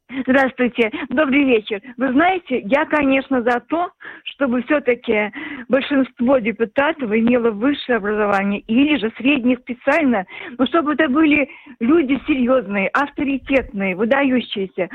Здравствуйте, добрый вечер. Вы знаете, я, конечно, за то, чтобы все-таки большинство депутатов имело высшее образование или же среднее специально, но чтобы это были люди серьезные, авторитетные, выдающиеся.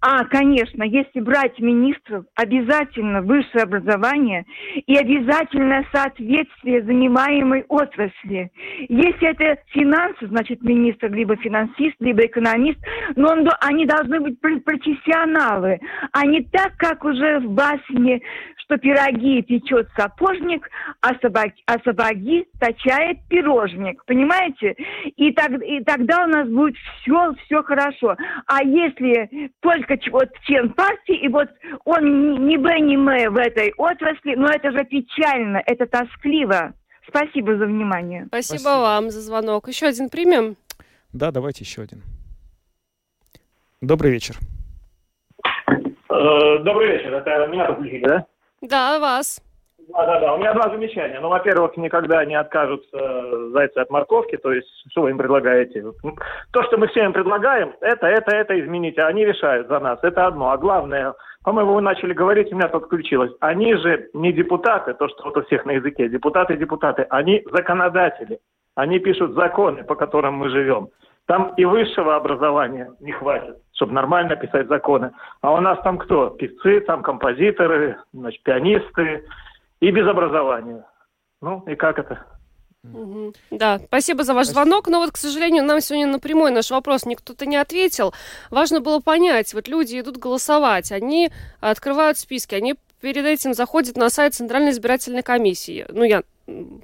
А, конечно, если брать министров, обязательно высшее образование и обязательное соответствие занимаемой отрасли. Если это финансы, значит министр либо финансист, либо экономист, но он, они должны быть профессионалы, а не так, как уже в басне, что пироги печет сапожник, а сапоги, а сапоги точает пирожник. Понимаете? И, так, и тогда у нас будет все, все хорошо. А если только вот член партии, и вот он не Б, не М в этой отрасли, но это же печально, это тоскливо. Спасибо за внимание. Спасибо, Спасибо вам за звонок. Еще один примем? Да, давайте еще один. Добрый вечер. Э, добрый вечер. Это меня подключили, да? Да, вас. Да, да, да. У меня два замечания. Ну, во-первых, никогда не откажутся зайцы от морковки, то есть, что вы им предлагаете? То, что мы всем предлагаем, это, это, это изменить, а они решают за нас. Это одно. А главное, по-моему, вы начали говорить, у меня тут включилось. Они же не депутаты, то, что вот у всех на языке. Депутаты, депутаты. Они законодатели. Они пишут законы, по которым мы живем. Там и высшего образования не хватит, чтобы нормально писать законы. А у нас там кто? Певцы, там композиторы, значит, пианисты и без образования. Ну и как это? Угу. Да, спасибо за ваш звонок. Но вот, к сожалению, нам сегодня напрямую наш вопрос никто-то не ответил. Важно было понять, вот люди идут голосовать, они открывают списки, они перед этим заходят на сайт Центральной избирательной комиссии. Ну, я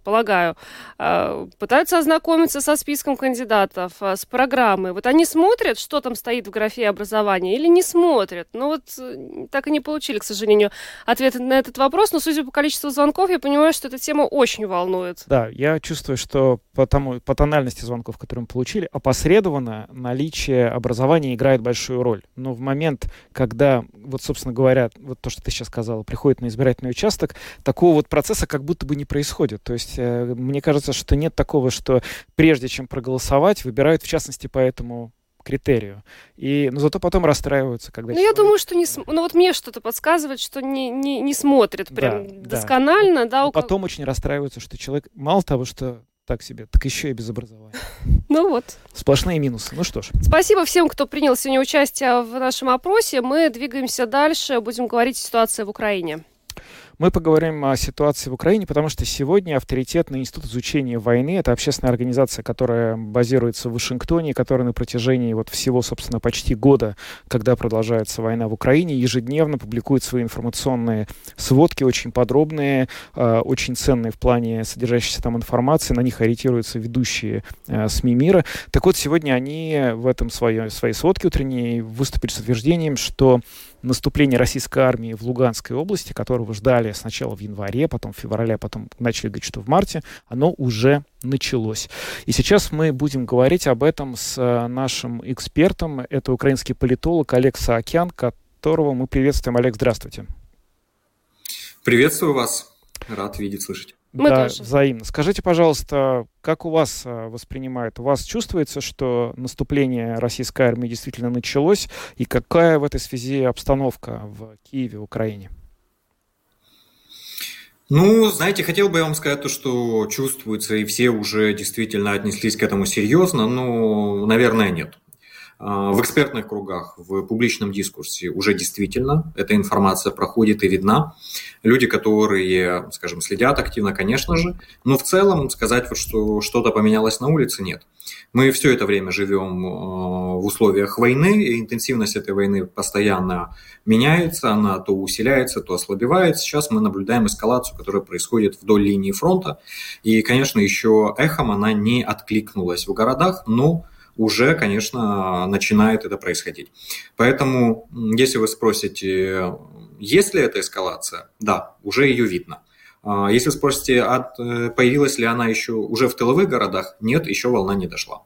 полагаю, а, пытаются ознакомиться со списком кандидатов, а, с программой. Вот они смотрят, что там стоит в графе образования, или не смотрят? Ну вот э, так и не получили, к сожалению, ответа на этот вопрос, но судя по количеству звонков, я понимаю, что эта тема очень волнует. Да, я чувствую, что по, тому, по тональности звонков, которые мы получили, опосредованно наличие образования играет большую роль. Но в момент, когда, вот, собственно говоря, вот то, что ты сейчас сказала, приходит на избирательный участок, такого вот процесса как будто бы не происходит происходит. То есть э, мне кажется, что нет такого, что прежде чем проголосовать, выбирают в частности по этому критерию. И, но зато потом расстраиваются, когда... Ну, человек... я думаю, что не... Ну, вот мне что-то подсказывает, что не, не, не смотрят прям да, досконально, да. да у... Потом очень расстраиваются, что человек мало того, что так себе, так еще и без образования. Ну вот. Сплошные минусы. Ну что ж. Спасибо всем, кто принял сегодня участие в нашем опросе. Мы двигаемся дальше, будем говорить о ситуации в Украине. Мы поговорим о ситуации в Украине, потому что сегодня авторитетный институт изучения войны, это общественная организация, которая базируется в Вашингтоне, которая на протяжении вот всего, собственно, почти года, когда продолжается война в Украине, ежедневно публикует свои информационные сводки, очень подробные, э, очень ценные в плане содержащейся там информации, на них ориентируются ведущие э, СМИ мира. Так вот, сегодня они в этом своей, своей сводке утренней выступили с утверждением, что наступление российской армии в Луганской области, которого ждали сначала в январе, потом в феврале, потом начали говорить, что в марте, оно уже началось. И сейчас мы будем говорить об этом с э, нашим экспертом. Это украинский политолог Олег Саакян, которого мы приветствуем. Олег, здравствуйте. Приветствую вас. Рад видеть, слышать. Мы да, тоже. взаимно. Скажите, пожалуйста, как у вас а, воспринимают? У вас чувствуется, что наступление российской армии действительно началось? И какая в этой связи обстановка в Киеве, в Украине? Ну, знаете, хотел бы я вам сказать то, что чувствуется, и все уже действительно отнеслись к этому серьезно, но, наверное, нет. А, в экспертных кругах, в публичном дискурсе уже действительно эта информация проходит и видна. Люди, которые, скажем, следят активно, конечно же, но в целом сказать, вот, что что-то поменялось на улице, нет. Мы все это время живем а, в условиях войны, и интенсивность этой войны постоянно меняется, она то усиляется, то ослабевает. Сейчас мы наблюдаем эскалацию, которая происходит вдоль линии фронта, и, конечно, еще эхом она не откликнулась в городах, но уже, конечно, начинает это происходить. Поэтому, если вы спросите, есть ли эта эскалация, да, уже ее видно. А если спросите, э, появилась ли она еще уже в тыловых городах, нет, еще волна не дошла.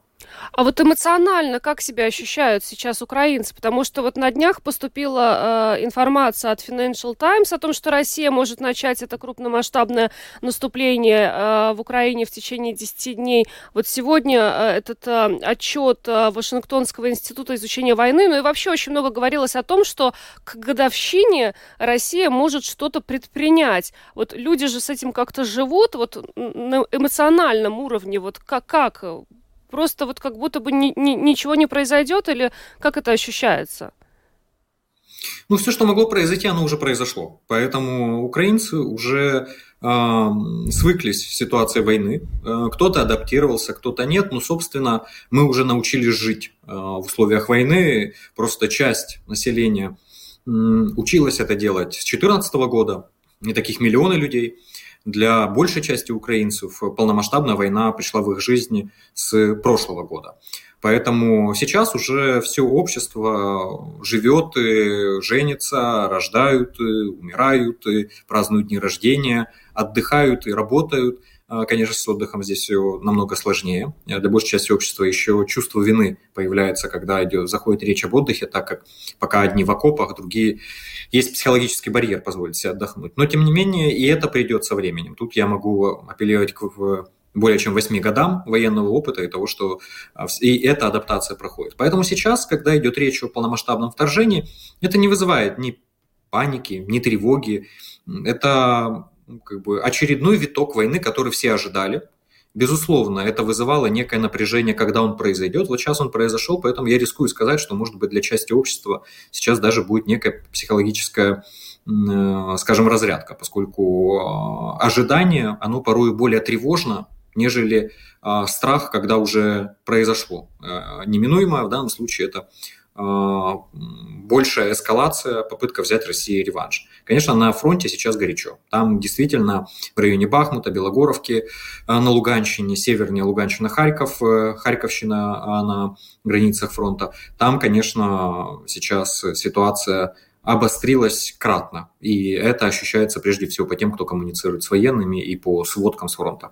А вот эмоционально как себя ощущают сейчас украинцы? Потому что вот на днях поступила э, информация от Financial Times о том, что Россия может начать это крупномасштабное наступление э, в Украине в течение 10 дней. Вот сегодня э, этот э, отчет э, Вашингтонского института изучения войны, ну и вообще очень много говорилось о том, что к годовщине Россия может что-то предпринять. Вот люди же с этим как-то живут, вот на эмоциональном уровне, вот как, как просто вот как будто бы ни, ни, ничего не произойдет, или как это ощущается? Ну, все, что могло произойти, оно уже произошло. Поэтому украинцы уже э, свыклись с ситуацией войны. Э, кто-то адаптировался, кто-то нет. Но, собственно, мы уже научились жить э, в условиях войны. Просто часть населения э, училась это делать с 2014 года. Не таких миллионы людей для большей части украинцев полномасштабная война пришла в их жизни с прошлого года. Поэтому сейчас уже все общество живет, женится, рождают, умирают, празднуют дни рождения, отдыхают и работают – конечно, с отдыхом здесь все намного сложнее. Для большей части общества еще чувство вины появляется, когда идет, заходит речь об отдыхе, так как пока одни в окопах, другие... Есть психологический барьер позволить себе отдохнуть. Но, тем не менее, и это придет со временем. Тут я могу апеллировать к более чем 8 годам военного опыта и того, что а, и эта адаптация проходит. Поэтому сейчас, когда идет речь о полномасштабном вторжении, это не вызывает ни паники, ни тревоги. Это как бы очередной виток войны, который все ожидали. Безусловно, это вызывало некое напряжение, когда он произойдет. Вот сейчас он произошел, поэтому я рискую сказать, что, может быть, для части общества сейчас даже будет некая психологическая, э, скажем, разрядка, поскольку э, ожидание, оно порой более тревожно, нежели э, страх, когда уже произошло. Неминуемо в данном случае это а, большая эскалация, попытка взять России реванш. Конечно, на фронте сейчас горячо. Там действительно в районе Бахмута, Белогоровки, а, на Луганщине, севернее Луганщина, Харьков, э, Харьковщина на границах фронта. Там, конечно, сейчас ситуация обострилась кратно. И это ощущается прежде всего по тем, кто коммуницирует с военными и по сводкам с фронта.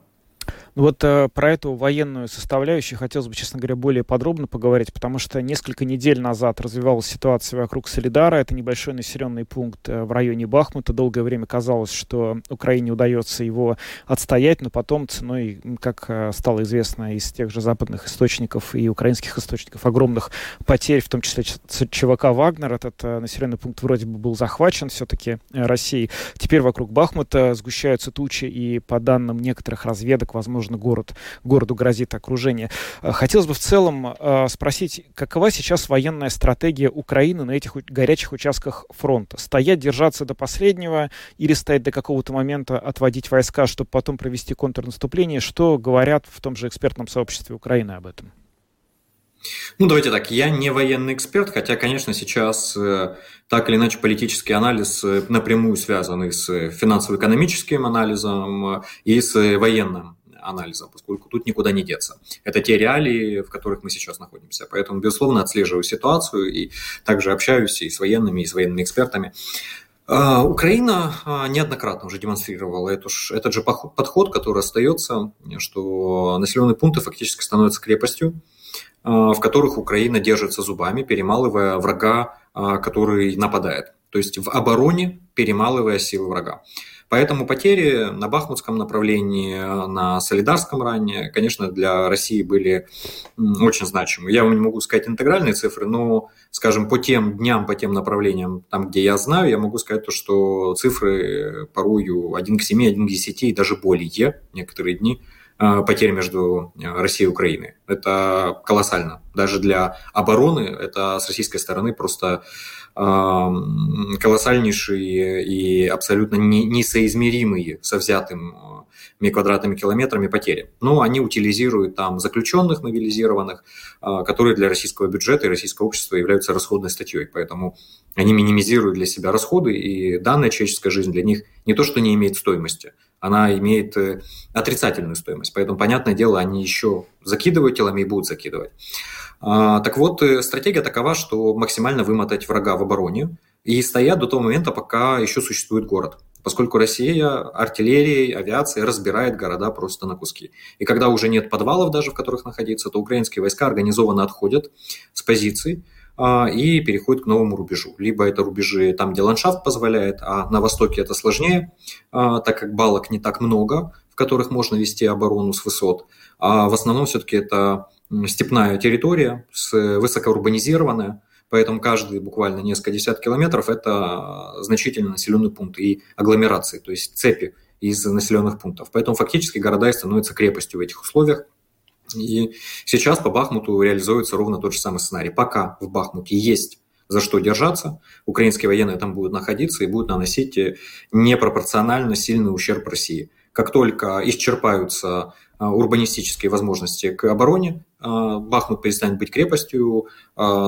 Вот э, про эту военную составляющую хотелось бы, честно говоря, более подробно поговорить, потому что несколько недель назад развивалась ситуация вокруг Солидара. Это небольшой населенный пункт э, в районе Бахмута. Долгое время казалось, что Украине удается его отстоять, но потом ценой, как э, стало известно из тех же западных источников и украинских источников, огромных потерь, в том числе ЧВК «Вагнер», этот э, населенный пункт вроде бы был захвачен все-таки э, Россией. Теперь вокруг Бахмута сгущаются тучи, и по данным некоторых разведок, возможно, возможно, город, городу грозит окружение. Э, хотелось бы в целом э, спросить, какова сейчас военная стратегия Украины на этих горячих участках фронта? Стоять, держаться до последнего или стоять до какого-то момента, отводить войска, чтобы потом провести контрнаступление? Что говорят в том же экспертном сообществе Украины об этом? Ну, давайте так, я не военный эксперт, хотя, конечно, сейчас э, так или иначе политический анализ э, напрямую связанный с финансово-экономическим анализом и с военным анализа, поскольку тут никуда не деться. Это те реалии, в которых мы сейчас находимся. Поэтому, безусловно, отслеживаю ситуацию и также общаюсь и с военными, и с военными экспертами. А, Украина а, неоднократно уже демонстрировала этот же подход, который остается, что населенные пункты фактически становятся крепостью, а, в которых Украина держится зубами, перемалывая врага, который нападает. То есть в обороне перемалывая силы врага. Поэтому потери на Бахмутском направлении, на Солидарском ранее, конечно, для России были очень значимы. Я вам не могу сказать интегральные цифры, но, скажем, по тем дням, по тем направлениям, там, где я знаю, я могу сказать то, что цифры порою 1 к 7, 1 к 10 и даже более некоторые дни э, потери между Россией и Украиной. Это колоссально. Даже для обороны это с российской стороны просто колоссальнейшие и абсолютно несоизмеримые со взятым э, квадратными километрами потери. Но они утилизируют там заключенных мобилизированных, э, которые для российского бюджета и российского общества являются расходной статьей. Поэтому они минимизируют для себя расходы, и данная человеческая жизнь для них не то, что не имеет стоимости, она имеет э, отрицательную стоимость. Поэтому, понятное дело, они еще закидывают телами и будут закидывать. А, так вот, э, стратегия такова, что максимально вымотать врага в обороне и стоят до того момента, пока еще существует город. Поскольку Россия артиллерией, авиацией разбирает города просто на куски. И когда уже нет подвалов даже, в которых находиться, то украинские войска организованно отходят с позиций и переходят к новому рубежу. Либо это рубежи там, где ландшафт позволяет, а на востоке это сложнее, а, так как балок не так много, в которых можно вести оборону с высот. А в основном все-таки это степная территория, с, высокоурбанизированная, поэтому каждый буквально несколько десятков километров – это значительный населенный пункт и агломерации, то есть цепи из населенных пунктов. Поэтому фактически города становятся крепостью в этих условиях. И сейчас по Бахмуту реализуется ровно тот же самый сценарий. Пока в Бахмуте есть за что держаться, украинские военные там будут находиться и будут наносить непропорционально сильный ущерб России. Как только исчерпаются а, урбанистические возможности к обороне, а, Бахмут перестанет быть крепостью,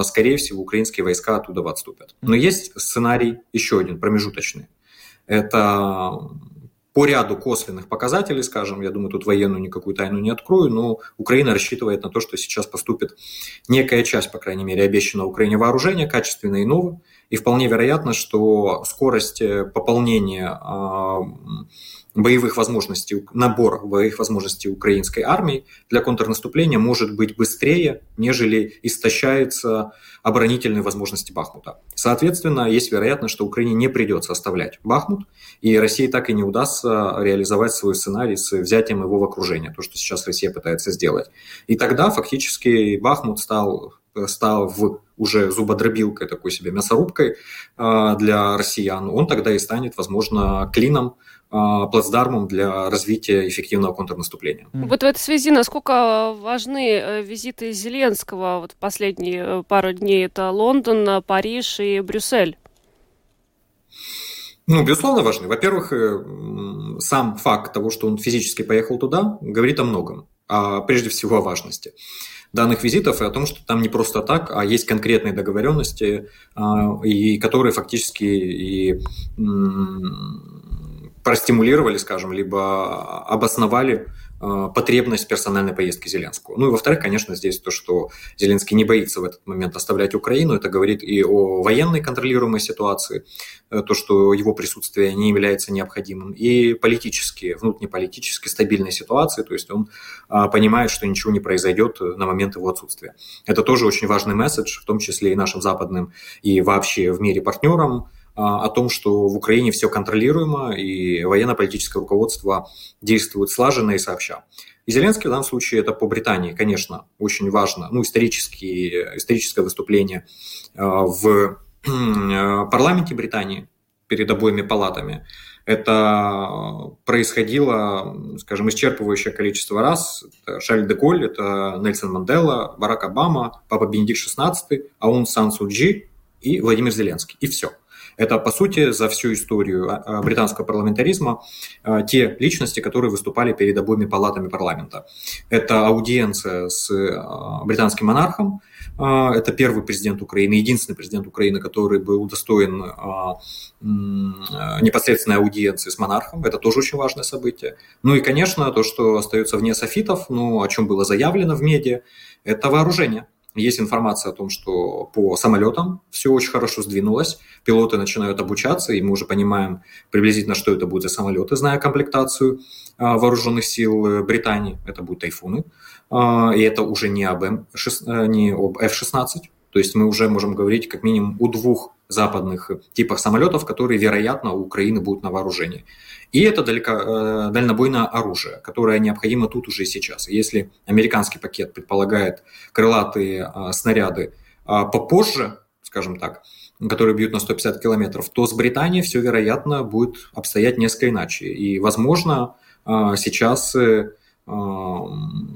скорее всего, украинские войска оттуда отступят. Но есть сценарий еще один, промежуточный. Это по ряду косвенных показателей, скажем, я думаю, тут военную никакую тайну не открою, но Украина рассчитывает на то, что сейчас поступит некая часть, по крайней мере, обещанного Украине вооружения, качественное и новое, и вполне вероятно, что скорость э, пополнения боевых возможностей, набор боевых возможностей украинской армии для контрнаступления может быть быстрее, нежели истощаются оборонительные возможности Бахмута. Соответственно, есть вероятность, что Украине не придется оставлять Бахмут, и России так и не удастся реализовать свой сценарий с взятием его в окружение, то, что сейчас Россия пытается сделать. И тогда фактически Бахмут стал стал в уже зубодробилкой, такой себе мясорубкой а, для россиян, он тогда и станет, возможно, клином плацдармом для развития эффективного контрнаступления. Вот в этой связи насколько важны э, визиты Зеленского вот в последние э, пару дней? Это Лондон, Париж и Брюссель. Ну, безусловно, важны. Во-первых, э, сам факт того, что он физически поехал туда, говорит о многом, а прежде всего о важности данных визитов и о том, что там не просто так, а есть конкретные договоренности, а, и которые фактически и простимулировали, скажем, либо обосновали э, потребность персональной поездки Зеленского. Ну и во-вторых, конечно, здесь то, что Зеленский не боится в этот момент оставлять Украину, это говорит и о военной контролируемой ситуации, э, то, что его присутствие не является необходимым, и политически, внутреннеполитически стабильной ситуации, то есть он э, понимает, что ничего не произойдет на момент его отсутствия. Это тоже очень важный месседж, в том числе и нашим западным и вообще в мире партнерам, а, о том, что в Украине все контролируемо и военно-политическое руководство действует слаженно и сообща. И Зеленский в данном случае это по Британии, конечно, очень важно, ну, исторические, историческое выступление а, в парламенте Британии перед обоими палатами. Это происходило, скажем, исчерпывающее количество раз. Это Шарль де Голь, это Нельсон Мандела, Барак Обама, Папа Бенедикт XVI, Аун Сан Суджи и Владимир Зеленский. И все – это, по сути, за всю историю а, а, британского парламентаризма а, те личности, которые выступали перед обоими палатами парламента. Это аудиенция с британским монархом, это первый президент Украины, единственный президент Украины, который был удостоен непосредственной аудиенции с монархом. Это тоже очень важное событие. Ну и, конечно, то, что остается вне софитов, ну, о чем было заявлено в медиа, это вооружение. Есть информация о том, что по самолетам все очень хорошо сдвинулось, пилоты начинают обучаться, и мы уже понимаем приблизительно, что это будет за самолеты, зная комплектацию а, вооруженных сил Британии. Это будут тайфуны, а, и это уже не об, М6, э, не об F-16, то есть мы уже можем говорить как минимум о двух западных типах самолетов, которые, вероятно, у Украины будут на вооружении. И это далеко, э, дальнобойное оружие, которое необходимо тут уже и сейчас. Если американский пакет предполагает крылатые э, снаряды э, попозже, скажем так, которые бьют на 150 километров, то с Британией все, вероятно, будет обстоять несколько иначе. И, возможно, э, сейчас, э,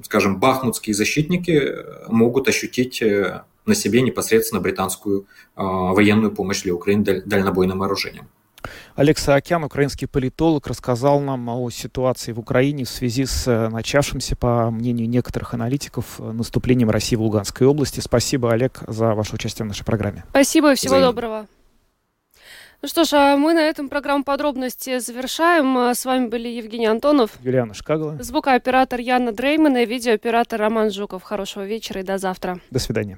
скажем, бахмутские защитники могут ощутить э, на себе непосредственно британскую военную помощь для Украины дальнобойным вооружением. Олег Саакян, украинский политолог, рассказал нам о ситуации в Украине в связи с э, начавшимся, по мнению некоторых аналитиков, э, наступлением России в Луганской области. Спасибо, Олег, за ваше участие в нашей программе. Спасибо и всего Взаимно. доброго. Ну что ж, а мы на этом программу подробности завершаем. А с вами были Евгений Антонов, Юлиана Шкагла, звукооператор Яна Дрейман и видеооператор Роман Жуков. Хорошего вечера и до завтра. До свидания.